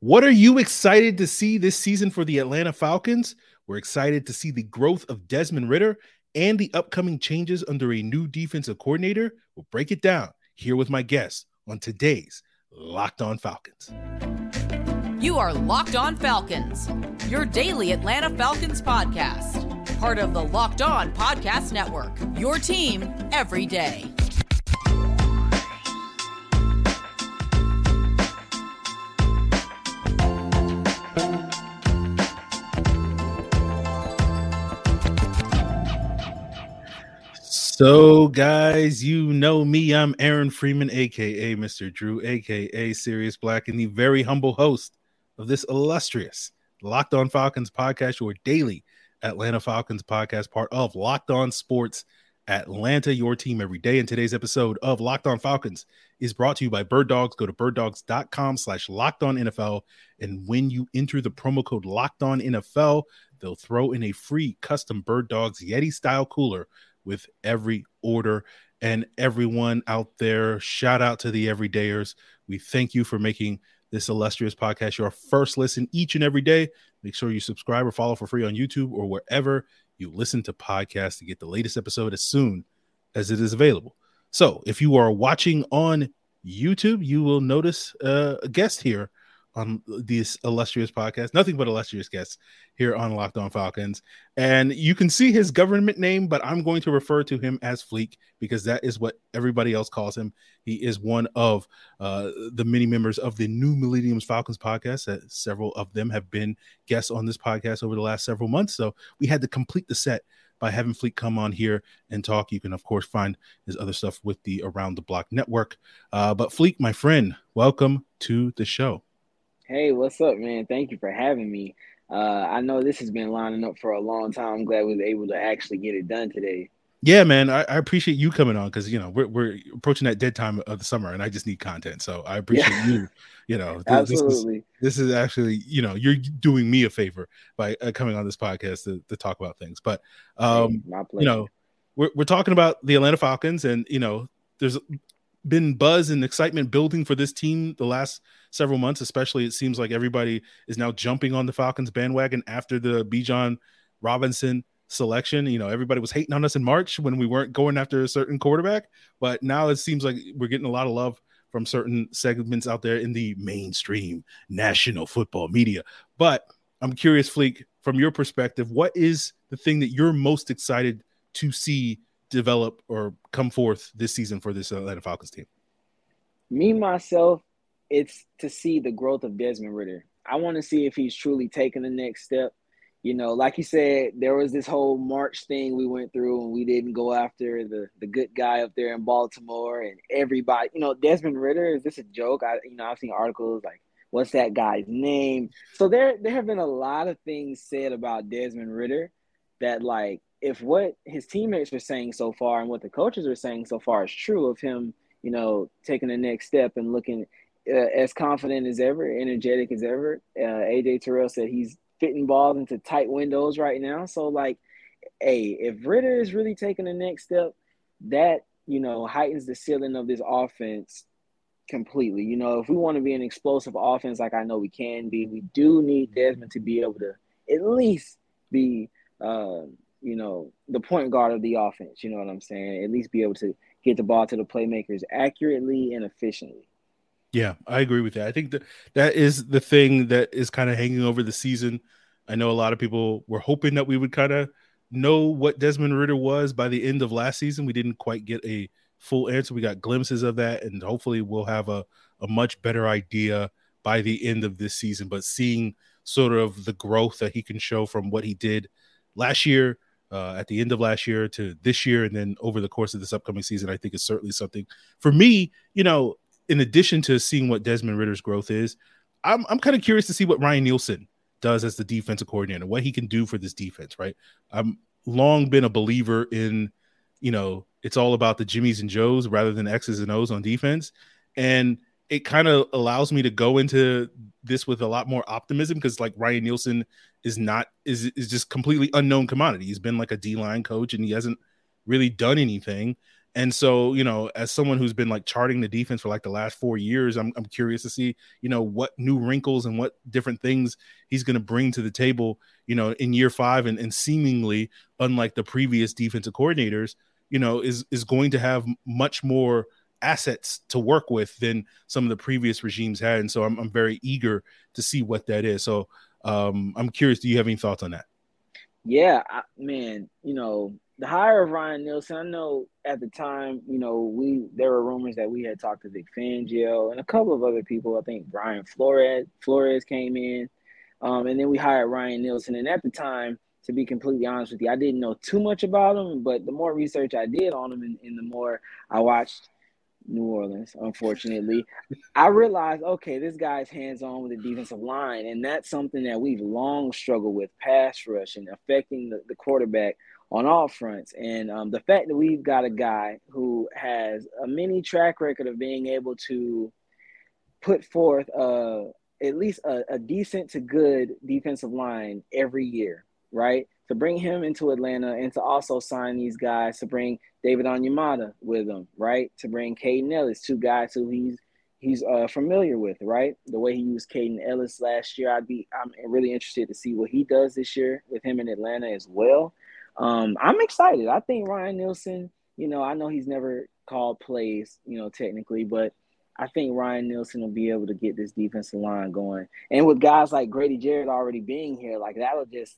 What are you excited to see this season for the Atlanta Falcons? We're excited to see the growth of Desmond Ridder and the upcoming changes under a new defensive coordinator. We'll break it down here with my guests on today's Locked On Falcons. You are Locked On Falcons, your daily Atlanta Falcons podcast, part of the Locked On Podcast Network, your team every day. So, guys, you know me. I'm Aaron Freeman, aka Mr. Drew, aka Serious Black, and the very humble host of this illustrious Locked On Falcons podcast, your daily Atlanta Falcons podcast, part of Locked On Sports Atlanta, your team every day. And today's episode of Locked On Falcons is brought to you by Bird Dogs. Go to birddogs.com slash locked on NFL. And when you enter the promo code locked on NFL, they'll throw in a free custom Bird Dogs Yeti style cooler with every order and everyone out there. Shout out to the everydayers. We thank you for making this illustrious podcast your first listen each and every day. Make sure you subscribe or follow for free on YouTube or wherever you listen to podcasts to get the latest episode as soon as it is available. So, if you are watching on YouTube, you will notice a guest here on this illustrious podcast. Nothing but illustrious guests here on Locked On Falcons. And you can see his government name, but I'm going to refer to him as Fleek because that is what everybody else calls him. He is one of uh, the many members of the New Millenniums Falcons podcast. Several of them have been guests on this podcast over the last several months. So we had to complete the set by having Fleek come on here and talk. You can, of course, find his other stuff with the Around the Block Network. Uh, but Fleek, my friend, welcome to the show. Hey, what's up, man? Thank you for having me. Uh, I know this has been lining up for a long time. I'm glad we were able to actually get it done today. Yeah, man, I, I appreciate you coming on because you know we're we're approaching that dead time of the summer, and I just need content. So I appreciate yeah. you. You know, absolutely. This is, this is, actually you know you're doing me a favor by uh, coming on this podcast to, to talk about things. But um, hey, you know, we're we're talking about the Atlanta Falcons, and you know, there's been buzz and excitement building for this team the last several months, especially it seems like everybody is now jumping on the Falcons bandwagon after the Bijan Robinson selection. You know, everybody was hating on us in March when we weren't going after a certain quarterback, but now it seems like we're getting a lot of love from certain segments out there in the mainstream national football media. But I'm curious, Fleek, from your perspective, what is the thing that you're most excited to see develop or come forth this season for this Atlanta Falcons team? Me myself, it's to see the growth of Desmond Ridder. I want to see if he's truly taking the next step. You know, like you said, there was this whole March thing we went through, and we didn't go after the the good guy up there in Baltimore, and everybody. You know, Desmond Ridder is this a joke? I you know I've seen articles like, "What's that guy's name?" So there there have been a lot of things said about Desmond Ridder that like if what his teammates were saying so far and what the coaches are saying so far is true of him, you know, taking the next step and looking uh, as confident as ever, energetic as ever. Uh, AJ Terrell said he's fitting balls into tight windows right now. So, like, hey, if Ridder is really taking the next step, that you know heightens the ceiling of this offense completely. You know, if we want to be an explosive offense, like I know we can be, we do need Desmond to be able to at least be. Um, you know, the point guard of the offense. You know what I'm saying? At least be able to get the ball to the playmakers accurately and efficiently. Yeah, I agree with that. I think that that is the thing that is kind of hanging over the season. I know a lot of people were hoping that we would kind of know what Desmond Ridder was by the end of last season. We didn't quite get a full answer. We got glimpses of that, and hopefully we'll have a, a much better idea by the end of this season. But seeing sort of the growth that he can show from what he did last year uh, at the end of last year to this year, and then over the course of this upcoming season, I think is certainly something for me. You know, in addition to seeing what Desmond Ridder's growth is, I'm I'm kind of curious to see what Ryan Nielsen does as the defensive coordinator, what he can do for this defense. Right, I'm long been a believer in, you know, it's all about the Jimmys and Joes rather than X's and O's on defense, and it kind of allows me to go into this with a lot more optimism because like Ryan Nielsen is not is is just completely unknown commodity. He's been like a D line coach and he hasn't really done anything. And so, you know, as someone who's been like charting the defense for like the last four years, I'm, I'm curious to see, you know, what new wrinkles and what different things he's going to bring to the table, you know, in year five. And, and seemingly, unlike the previous defensive coordinators, you know, is is going to have much more assets to work with than some of the previous regimes had. And so I'm, I'm very eager to see what that is. So um, I'm curious, do you have any thoughts on that? Yeah, I, man, you know, the hire of Ryan Nielsen, I know at the time, you know, we there were rumors that we had talked to Vic Fangio and a couple of other people. I think Brian Flores Flores came in. Um, and then we hired Ryan Nielsen. And at the time, to be completely honest with you, I didn't know too much about him, but the more research I did on him and, and the more I watched New Orleans, unfortunately, I realized, okay, this guy's hands on with the defensive line. And that's something that we've long struggled with pass rush and affecting the, the quarterback on all fronts. And um, the fact that we've got a guy who has a mini track record of being able to put forth at least a, a decent to good defensive line every year, right? to bring him into Atlanta and to also sign these guys to bring David Onyemata with him, right? To bring Kaden Elliss, two guys who he's he's uh, familiar with, right? The way he used Kaden Elliss last year, I'd be I'm really interested to see what he does this year with him in Atlanta as well. Um, I'm excited. I think Ryan Nielsen, you know, I know he's never called plays, you know, technically, but I think Ryan Nielsen will be able to get this defensive line going. And with guys like Grady Jarrett already being here, like that'll just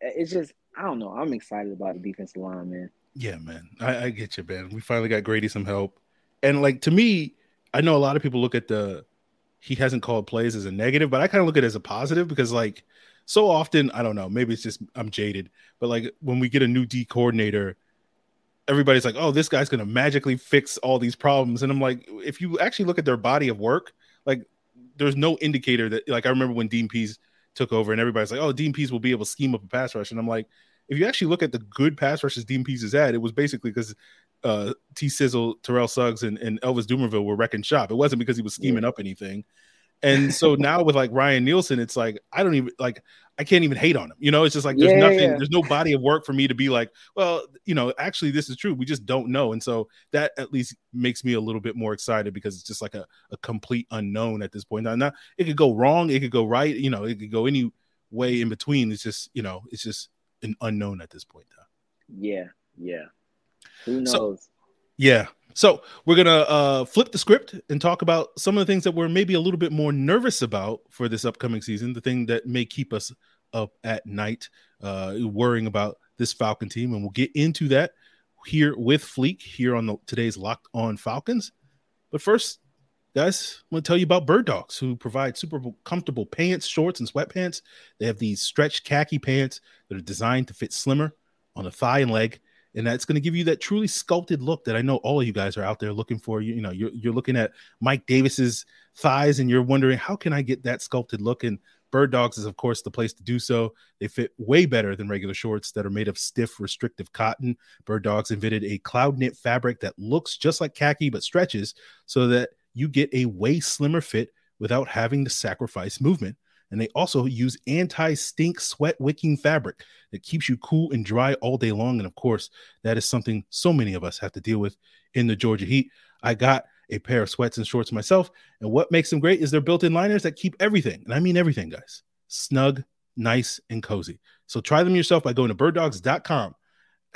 it's just I don't know. I'm excited about the defensive line, man. Yeah, man. I, I get you, man. We finally got Grady some help. And like to me, I know a lot of people look at the he hasn't called plays as a negative, but I kind of look at it as a positive because like so often, I don't know, maybe it's just I'm jaded, but like when we get a new D coordinator, everybody's like, "Oh, this guy's going to magically fix all these problems." And I'm like, if you actually look at their body of work, like there's no indicator that like I remember when Dean Pees took over, and everybody's like, "Oh, Dean Pees will be able to scheme up a pass rush," and I'm like, if you actually look at the good pass rushes Dean Pees has had, it was basically because uh, T Sizzle, Terrell Suggs, and, and Elvis Dumervil were wrecking shop. It wasn't because he was scheming yeah. up anything. And so now with like Ryan Nielsen, it's like I don't even like I can't even hate on him. You know, it's just like there's yeah, nothing, yeah. there's no body of work for me to be like, well, you know, actually this is true. We just don't know. And so that at least makes me a little bit more excited because it's just like a, a complete unknown at this point. Now, now it could go wrong, it could go right, you know, it could go any way in between. It's just, you know, it's just an unknown at this point. Though. Yeah, yeah. Who knows? So, yeah. So we're gonna uh, flip the script and talk about some of the things that we're maybe a little bit more nervous about for this upcoming season. The thing that may keep us up at night, uh, worrying about this Falcon team, and we'll get into that here with Fleek here on the today's Locked On Falcons. But first, guys, I want to tell you about Bird Dogs, who provide super comfortable pants, shorts, and sweatpants. They have these stretched khaki pants that are designed to fit slimmer on the thigh and leg and that's going to give you that truly sculpted look that I know all of you guys are out there looking for. You, you know, you're, you're looking at Mike Davis's thighs and you're wondering how can I get that sculpted look? And Bird Dogs is of course the place to do so. They fit way better than regular shorts that are made of stiff, restrictive cotton. Bird Dogs invented a cloud knit fabric that looks just like khaki but stretches so that you get a way slimmer fit without having to sacrifice movement. And they also use anti stink sweat wicking fabric that keeps you cool and dry all day long. And of course, that is something so many of us have to deal with in the Georgia heat. I got a pair of sweats and shorts myself. And what makes them great is their built in liners that keep everything, and I mean everything, guys, snug, nice, and cozy. So try them yourself by going to birddogs.com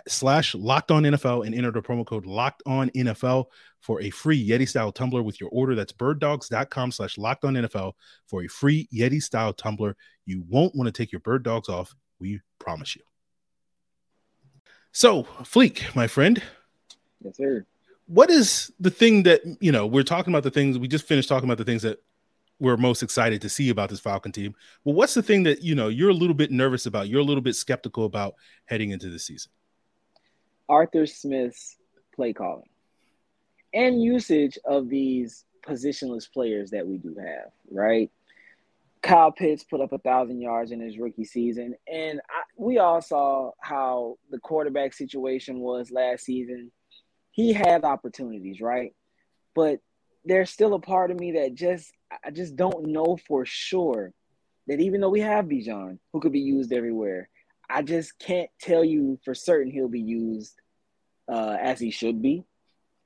slash locked on NFL and enter the promo code locked on NFL for a free Yeti style tumbler with your order. That's birddogs.com slash locked on NFL for a free Yeti style tumbler. You won't want to take your bird dogs off. We promise you. So, Fleek, my friend. Yes, sir. What is the thing that, you know, we're talking about the things we just finished talking about the things that we're most excited to see about this Falcon team. Well, what's the thing that, you know, you're a little bit nervous about? You're a little bit skeptical about heading into the season? Arthur Smith's play calling and usage of these positionless players that we do have, right? Kyle Pitts put up a thousand yards in his rookie season, and I, we all saw how the quarterback situation was last season. He had opportunities, right? But there's still a part of me that just I just don't know for sure that even though we have Bijan, who could be used everywhere, I just can't tell you for certain he'll be used uh, as he should be.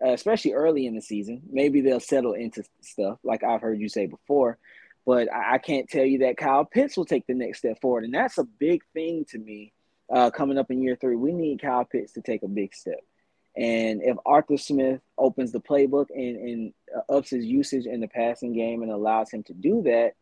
uh, especially early in the season. Maybe they'll settle into stuff like I've heard you say before, but I, I can't tell you that Kyle Pitts will take the next step forward, and that's a big thing to me uh, coming up in year three. We need Kyle Pitts to take a big step. And if Arthur Smith opens the playbook and, and uh, ups his usage in the passing game and allows him to do that,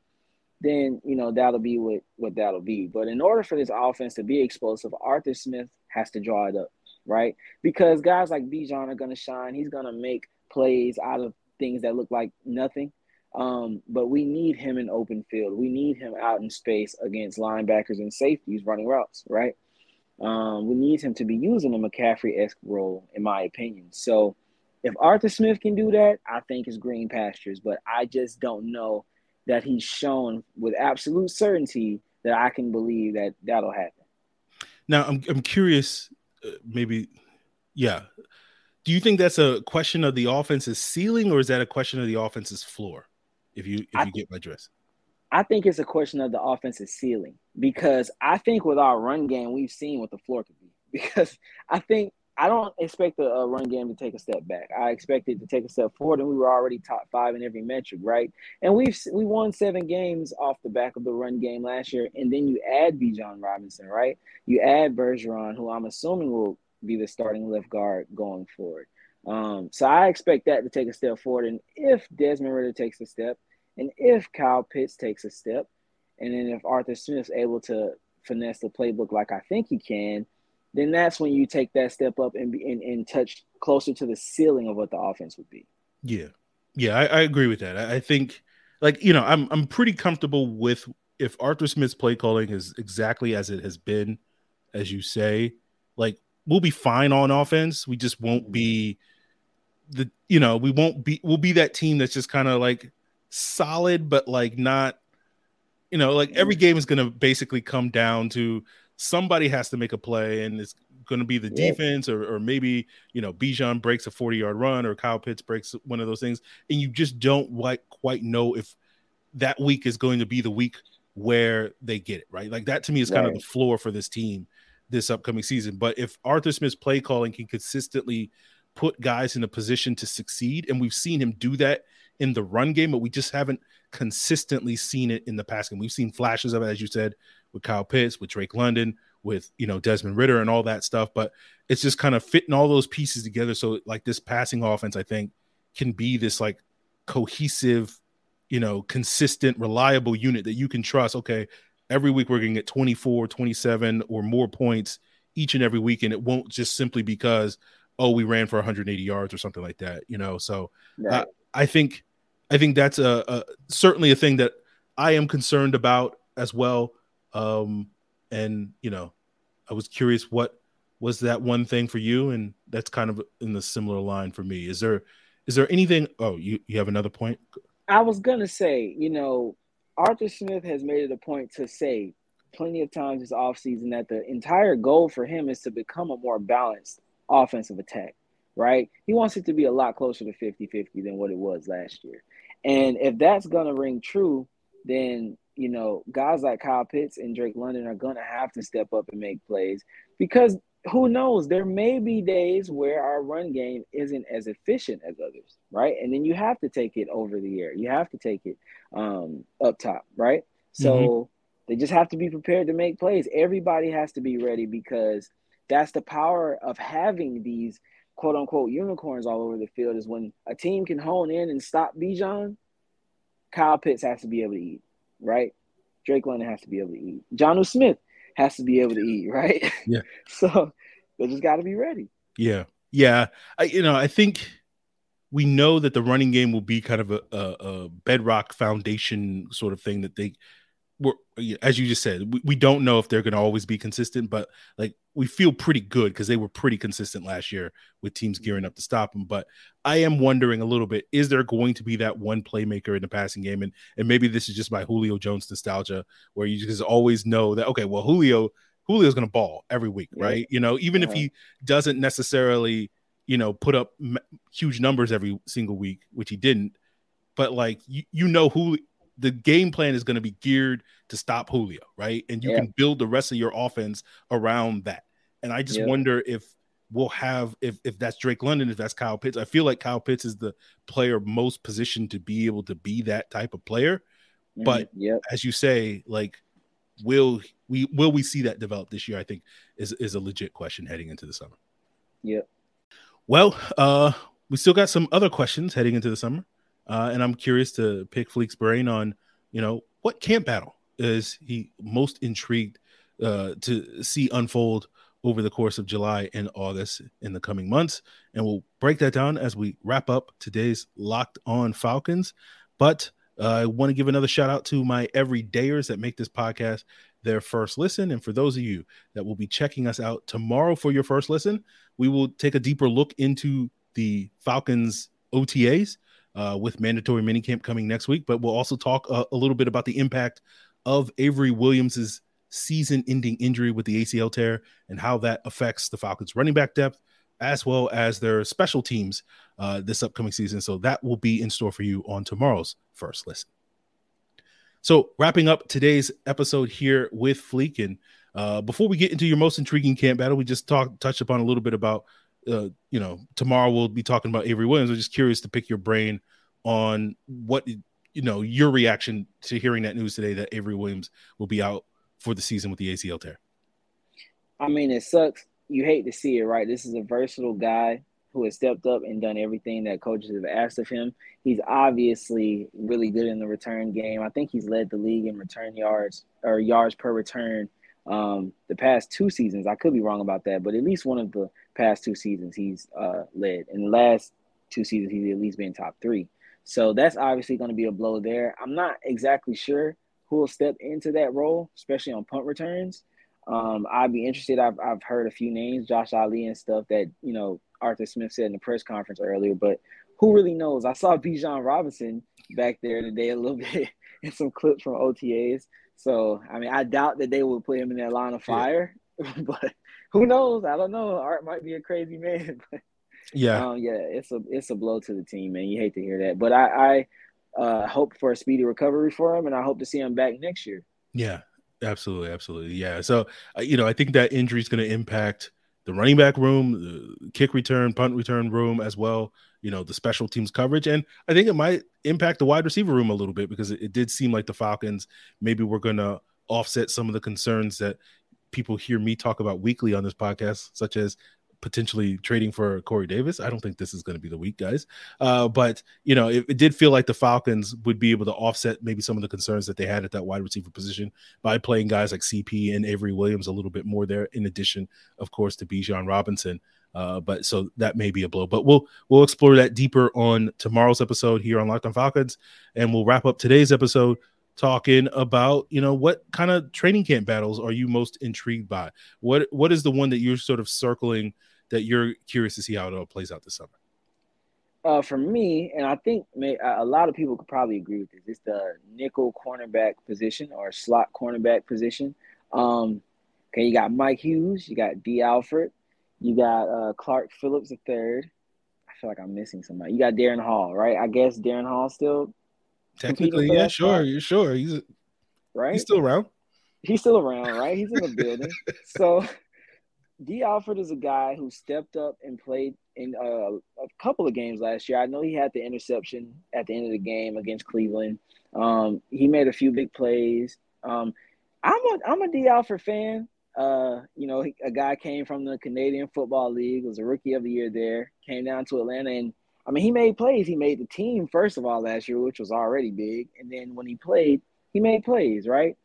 then you know that'll be what what that'll be. But in order for this offense to be explosive, Arthur Smith has to draw it up, right? Because guys like Bijan are to shine. He's to make plays out of things that look like nothing. Um, but we need him in open field. We need him out in space against linebackers and safeties running routes, right? Um, we need him to be using a McCaffrey esque role, in my opinion. So if Arthur Smith can do that, I think it's green pastures. But I just don't know that he's shown with absolute certainty that I can believe that that'll happen. Now, I'm I'm curious, uh, maybe, yeah. Do you think that's a question of the offense's ceiling, or is that a question of the offense's floor? If you if I, you get my drift, I think it's a question of the offense's ceiling because I think with our run game, we've seen what the floor could be. Because I think I don't expect a, a, run game to take a step back. I expect it to take a step forward, and we were already top five in every metric, right? And we've we won seven games off the back of the run game last year, and then you add Bijan Robinson, right? You add Bergeron, who I'm assuming will be the starting left guard going forward. Um, so I expect that to take a step forward, and if Desmond Ridder takes a step, and if Kyle Pitts takes a step, and then if Arthur Smith's able to finesse the playbook like I think he can then that's when you take that step up and, be, and, and touch closer to the ceiling of what the offense would be. Yeah, yeah, I, I agree with that. I, I, think, like you know, I'm I'm pretty comfortable with if Arthur Smith's play calling is exactly as it has been, as you say. Like we'll be fine on offense. We just won't be the you know we won't be we'll be that team that's just kind of like solid, but like not. You know, like every mm. game is going to basically come down to somebody has to make a play, and it's going to be the yeah. defense, or, or maybe you know Bijan breaks a forty yard run, or Kyle Pitts breaks one of those things, and you just don't like quite know if that week is going to be the week where they get it right. Like that to me is kind right. of the floor for this team this upcoming season. But if Arthur Smith's play calling can consistently put guys in a position to succeed, and we've seen him do that in the run game, but we just haven't consistently seen it in the past game. We've seen flashes of it, as you said, with Kyle Pitts, with Drake London, with you know Desmond Ridder and all that stuff. But it's just kind of fitting all those pieces together. So like this passing offense, I think, can be this like cohesive, you know, consistent, reliable unit that you can trust. Okay, every week we're going to get 24, 27 or more points each and every week, and it won't just simply because oh we ran for 180 yards or something like that. You know, so right. I think I think that's a, a certainly a thing that I am concerned about as well. Um, and you know, I was curious what was that one thing for you, and that's kind of in the similar line for me. Is there is there anything? Oh, you you have another point? I was gonna say, you know, Arthur Smith has made it a point to say plenty of times this offseason that the entire goal for him is to become a more balanced offensive attack, right? He wants it to be a lot closer to 50 50 than what it was last year. And if that's going to ring true, then you know, guys like Kyle Pitts and Drake London are going to have to step up and make plays because who knows? There may be days where our run game isn't as efficient as others, right? And then you have to take it over the air. You have to take it um, up top, right? So mm-hmm. they just have to be prepared to make plays. Everybody has to be ready because that's the power of having these quote unquote unicorns all over the field is when a team can hone in and stop Bijan, Kyle Pitts has to be able to eat right? Drake London has to be able to eat. Jonnu Smith has to be able to eat, right? Yeah. so they just got to be ready. Yeah, yeah. I, you know, I think we know that the running game will be kind of a, a, a bedrock foundation sort of thing that they as you just said, we, we don't know if they're going to always be consistent, but like we feel pretty good because they were pretty consistent last year with teams mm-hmm. gearing up to stop them. But I am wondering a little bit: is there going to be that one playmaker in the passing game? And and maybe this is just my Julio Jones nostalgia, where you just always know that okay, well Julio Julio's going to ball every week, yeah. right? You know, even yeah. if he doesn't necessarily you know put up m- huge numbers every single week, which he didn't. But like you, you know who the game plan is going to be geared to stop Julio, right? And you yeah. can build the rest of your offense around that. And I just yeah. wonder if we'll have if if that's Drake London, if that's Kyle Pitts. I feel like Kyle Pitts is the player most positioned to be able to be that type of player. Mm-hmm. But yep. as you say, like will we will we see that develop this year? I think is is a legit question heading into the summer. Yep. Well, uh, we still got some other questions heading into the summer, uh, and I'm curious to pick Fleek's brain on, you know, what camp battle is he most intrigued uh, to see unfold over the course of July and August in the coming months, and we'll break that down as we wrap up today's Locked On Falcons. But uh, I want to give another shout out to my everydayers that make this podcast their first listen. And for those of you that will be checking us out tomorrow for your first listen, we will take a deeper look into the Falcons OTAs uh, with mandatory minicamp coming next week. But we'll also talk uh, a little bit about the impact of Avery Williams's season-ending injury with the ACL tear and how that affects the Falcons' running back depth as well as their special teams uh, this upcoming season. So that will be in store for you on tomorrow's first listen. So wrapping up today's episode here with Fleek, and uh, before we get into your most intriguing camp battle, we just talked touched upon a little bit about uh, you know tomorrow we'll be talking about Avery Williams. I'm just curious to pick your brain on what you know your reaction to hearing that news today that Avery Williams will be out for the season with the ACL tear. I mean, it sucks. You hate to see it, right? This is a versatile guy who has stepped up and done everything that coaches have asked of him. He's obviously really good in the return game. I think he's led the league in return yards or yards per return um, the past two seasons. I could be wrong about that, but at least one of the past two seasons he's uh, led. In the last two seasons, he's at least been top three. So that's obviously going to be a blow there. I'm not exactly sure who will step into that role, especially on punt returns. Um, I'd be interested. I've, I've heard a few names, Josh Ali and stuff that, you know, Arthur Smith said in the press conference earlier, but who really knows? I saw Bijan Robinson back there today a little bit in some clips from OTAs. So, I mean, I doubt that they will put him in that line of fire, yeah. but who knows? I don't know. Art might be a crazy man, but yeah, um, yeah, it's a it's a blow to the team, man. You hate to hear that, but I, I uh, hope for a speedy recovery for him, and I hope to see him back next year. Yeah, absolutely, absolutely, yeah. So, uh, you know, I think that injury is going to impact the running back room, the kick return, punt return room as well. You know, the special teams coverage, and I think it might impact the wide receiver room a little bit because it, it did seem like the Falcons maybe were going to offset some of the concerns that people hear me talk about weekly on this podcast, such as potentially trading for Corey Davis. I don't think this is going to be the week, guys. Uh, but you know, it, it, did feel like the Falcons would be able to offset maybe some of the concerns that they had at that wide receiver position by playing guys like CP and Avery Williams a little bit more there, in addition, of course, to Bijan Robinson. Uh, but so that may be a blow, but we'll we'll explore that deeper on tomorrow's episode here on Locked On Falcons, and we'll wrap up today's episode talking about you know what kind of training camp battles are you most intrigued by what what is the one that you're sort of circling that you're curious to see how it all plays out this summer? Uh, for me, and I think may, a lot of people could probably agree with this. It's the nickel cornerback position or slot cornerback position. Um, okay, you got Mike Hughes, you got Dee Alford, you got uh, Clark Phillips the third. I feel like I'm missing somebody. You got Darren Hall, right? I guess Darren Hall still. Technically, yeah, sure, you're sure. He's a, right. He's still around. He's still around, right? He's in the building. So Dee Alford is a guy who stepped up and played in uh, a couple of games last year. I know he had the interception at the end of the game against Cleveland. Um, he made a few big plays. Um, I'm a I'm a Dee Alford fan. Uh, you know, a guy came from the Canadian Football League, was a rookie of the year there, came down to Atlanta, and I mean, he made plays. He made the team first of all last year, which was already big, and then when he played, he made plays, right?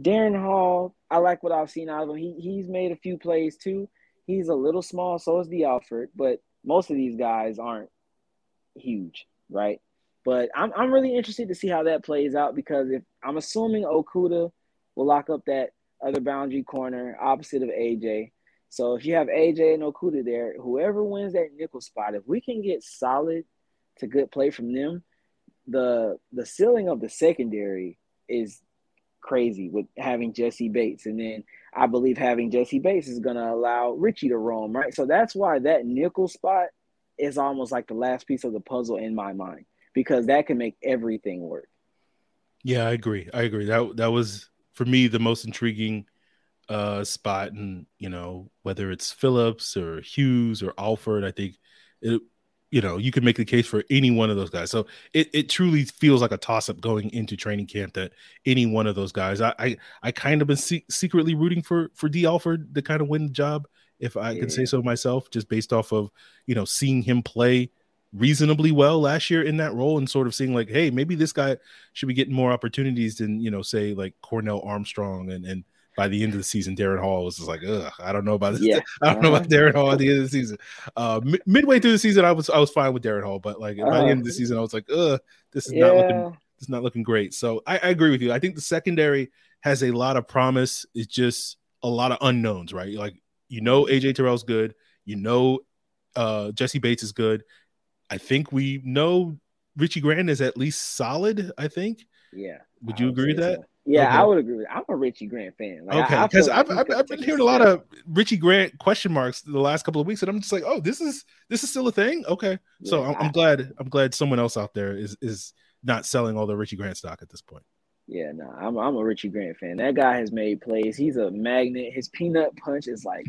Darren Hall, I like what I've seen out of him. He he's made a few plays too. He's a little small, so is the Alford, but most of these guys aren't huge, right? But I'm I'm really interested to see how that plays out because if I'm assuming Okudah will lock up that other boundary corner opposite of AJ. So if you have AJ and Okudah there, whoever wins that nickel spot, if we can get solid to good play from them, the the ceiling of the secondary is crazy with having Jessie Bates. And then I believe having Jessie Bates is going to allow Richie to roam, right? So that's why that nickel spot is almost like the last piece of the puzzle in my mind because that can make everything work. Yeah, I agree. I agree. That that was for me the most intriguing uh, spot, and you know whether it's Phillips or Hughes or Alford, I think it, you know you could make the case for any one of those guys. So it, it truly feels like a toss up going into training camp that any one of those guys. I I, I kind of been se- secretly rooting for for Dee Alford to kind of win the job, if I yeah. can say so myself, just based off of you know seeing him play reasonably well last year in that role and sort of seeing like, hey, maybe this guy should be getting more opportunities than you know, say like Cornell Armstrong and and by the end of the season, Darren Hall was just like, ugh, I don't know about this. Yeah. I don't know about uh-huh. Darren Hall at the end of the season. Uh, m- midway through the season, I was I was fine with Darren Hall, but like uh, by the end of the uh-huh. season, I was like, ugh, this is yeah. not looking this is not looking great. So I, I agree with you. I think the secondary has a lot of promise. It's just a lot of unknowns, right? Like you know, AJ Terrell's good. You know, uh, Jessie Bates is good. I think we know Richie Grant is at least solid. I think. Yeah. Would you agree with that? So. Yeah, okay. I would agree. I'm a Richie Grant fan. Like, okay, because I've, I've, I've been hearing a lot of Richie Grant question marks the last couple of weeks, and I'm just like, oh, this is this is still a thing. Okay, yeah, so I'm, I, am glad I'm glad someone else out there is is not selling all the Richie Grant stock at this point. Yeah, no, I'm I'm a Richie Grant fan. That guy has made plays. He's a magnet. His peanut punch is like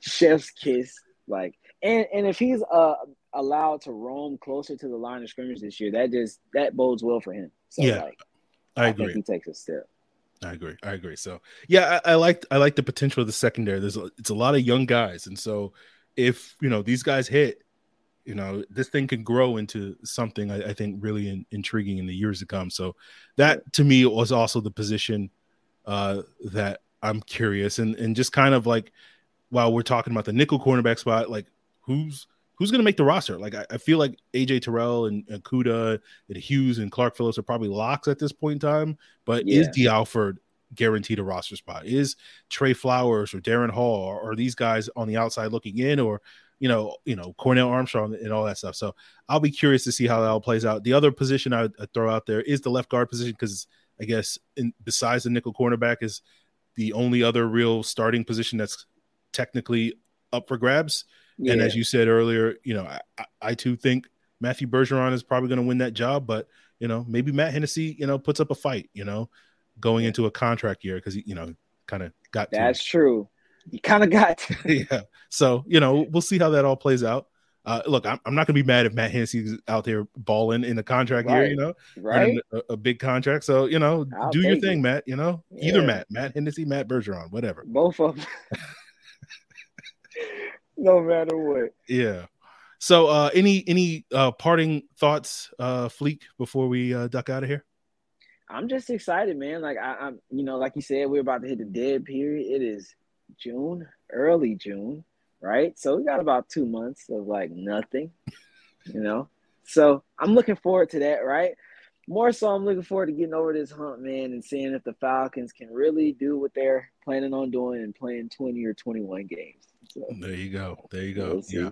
chef's kiss. Like, and and if he's uh allowed to roam closer to the line of scrimmage this year, that just that bodes well for him. So yeah. like I, I agree. he takes a step. I agree. I agree. So yeah, I, I like I like the potential of the secondary. There's a, it's a lot of young guys, and so if you know these guys hit, you know this thing can grow into something I, I think really in, intriguing in the years to come. So that to me was also the position uh, that I'm curious and and just kind of like while we're talking about the nickel cornerback spot, like who's who's going to make the roster? Like, I, I, feel like AJ Terrell and, and Kuda and Hughes and Clark Phillips are probably locks at this point in time. But yeah. is Dee Alford guaranteed a roster spot? Is Trey Flowers or Darren Hall or, or these guys on the outside looking in, or you know, you know, Cornell Armstrong and all that stuff. So I'll be curious to see how that all plays out. The other position I would throw out there is the left guard position because I guess in, besides the nickel cornerback is the only other real starting position that's technically up for grabs. Yeah. And as you said earlier, you know, I, I too think Matthew Bergeron is probably going to win that job, but you know, maybe Matt Hennessy, you know, puts up a fight, you know, going into a contract year because he, you know, kind of got. That's true. You kind of got. yeah. So you know, we'll see how that all plays out. Uh, look, I'm, I'm not gonna be mad if Matt Hennessy out there balling in the contract right. year, you know, right? A, a, big contract. So you know, I'll do your thing, it. Matt. You know, yeah. either Matt, Matt Hennessy, Matt Bergeron, whatever. Both of them. no matter what. Yeah. So uh any any uh parting thoughts, uh Fleek, before we uh duck out of here? I'm just excited, man. Like I, am you know, like you said, we're about to hit the dead period. It is June, early June, right? So we got about two months of like nothing, you know. So I'm looking forward to that, right? More so, I'm looking forward to getting over this hump, man, and seeing if the Falcons can really do what they're planning on doing and playing 20 or 21 games. So, there you go. There you go. We'll yeah.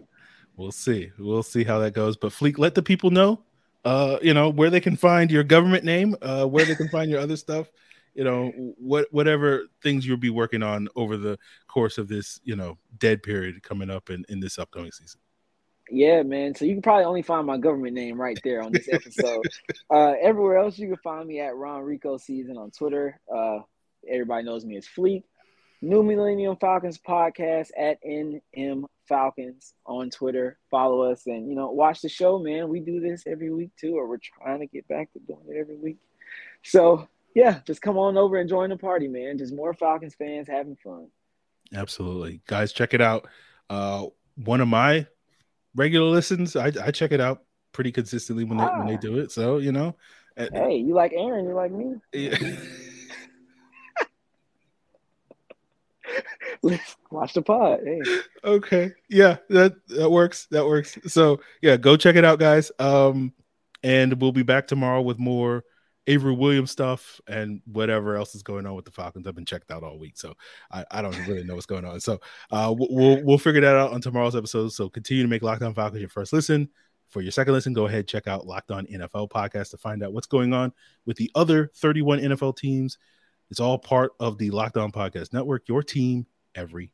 We'll see. We'll see how that goes. But Fleek, let the people know, uh, you know, where they can find your government name, uh, where they can find your other stuff, you know, what whatever things you'll be working on over the course of this, you know, dead period coming up in, in this upcoming season. Yeah, man. So you can probably only find my government name right there on this episode. uh, everywhere else, you can find me at Ron Rico Season on Twitter. Uh, everybody knows me as Fleek. New Millennium Falcons podcast at NM Falcons on Twitter. Follow us and you know watch the show, man. We do this every week too, or we're trying to get back to doing it every week. So yeah, just come on over and join the party, man. Just more Falcons fans having fun. Absolutely, guys, check it out. Uh, one of my regular listens, I, I check it out pretty consistently when they ah. when they ah. do it. So you know, hey, you like Aaron, you like me. Yeah. watch the pod. Hey. Okay. Yeah, that that works. That works. So yeah, go check it out, guys. Um, and we'll be back tomorrow with more Avery Williams stuff and whatever else is going on with the Falcons. I've been checked out all week, so I, I don't really know what's going on. So uh, we'll we'll figure that out on tomorrow's episode. So continue to make Locked On Falcons your first listen. For your second listen, go ahead check out Locked On NFL podcast to find out what's going on with the other 31 NFL teams. It's all part of the Locked On Podcast Network. Your team every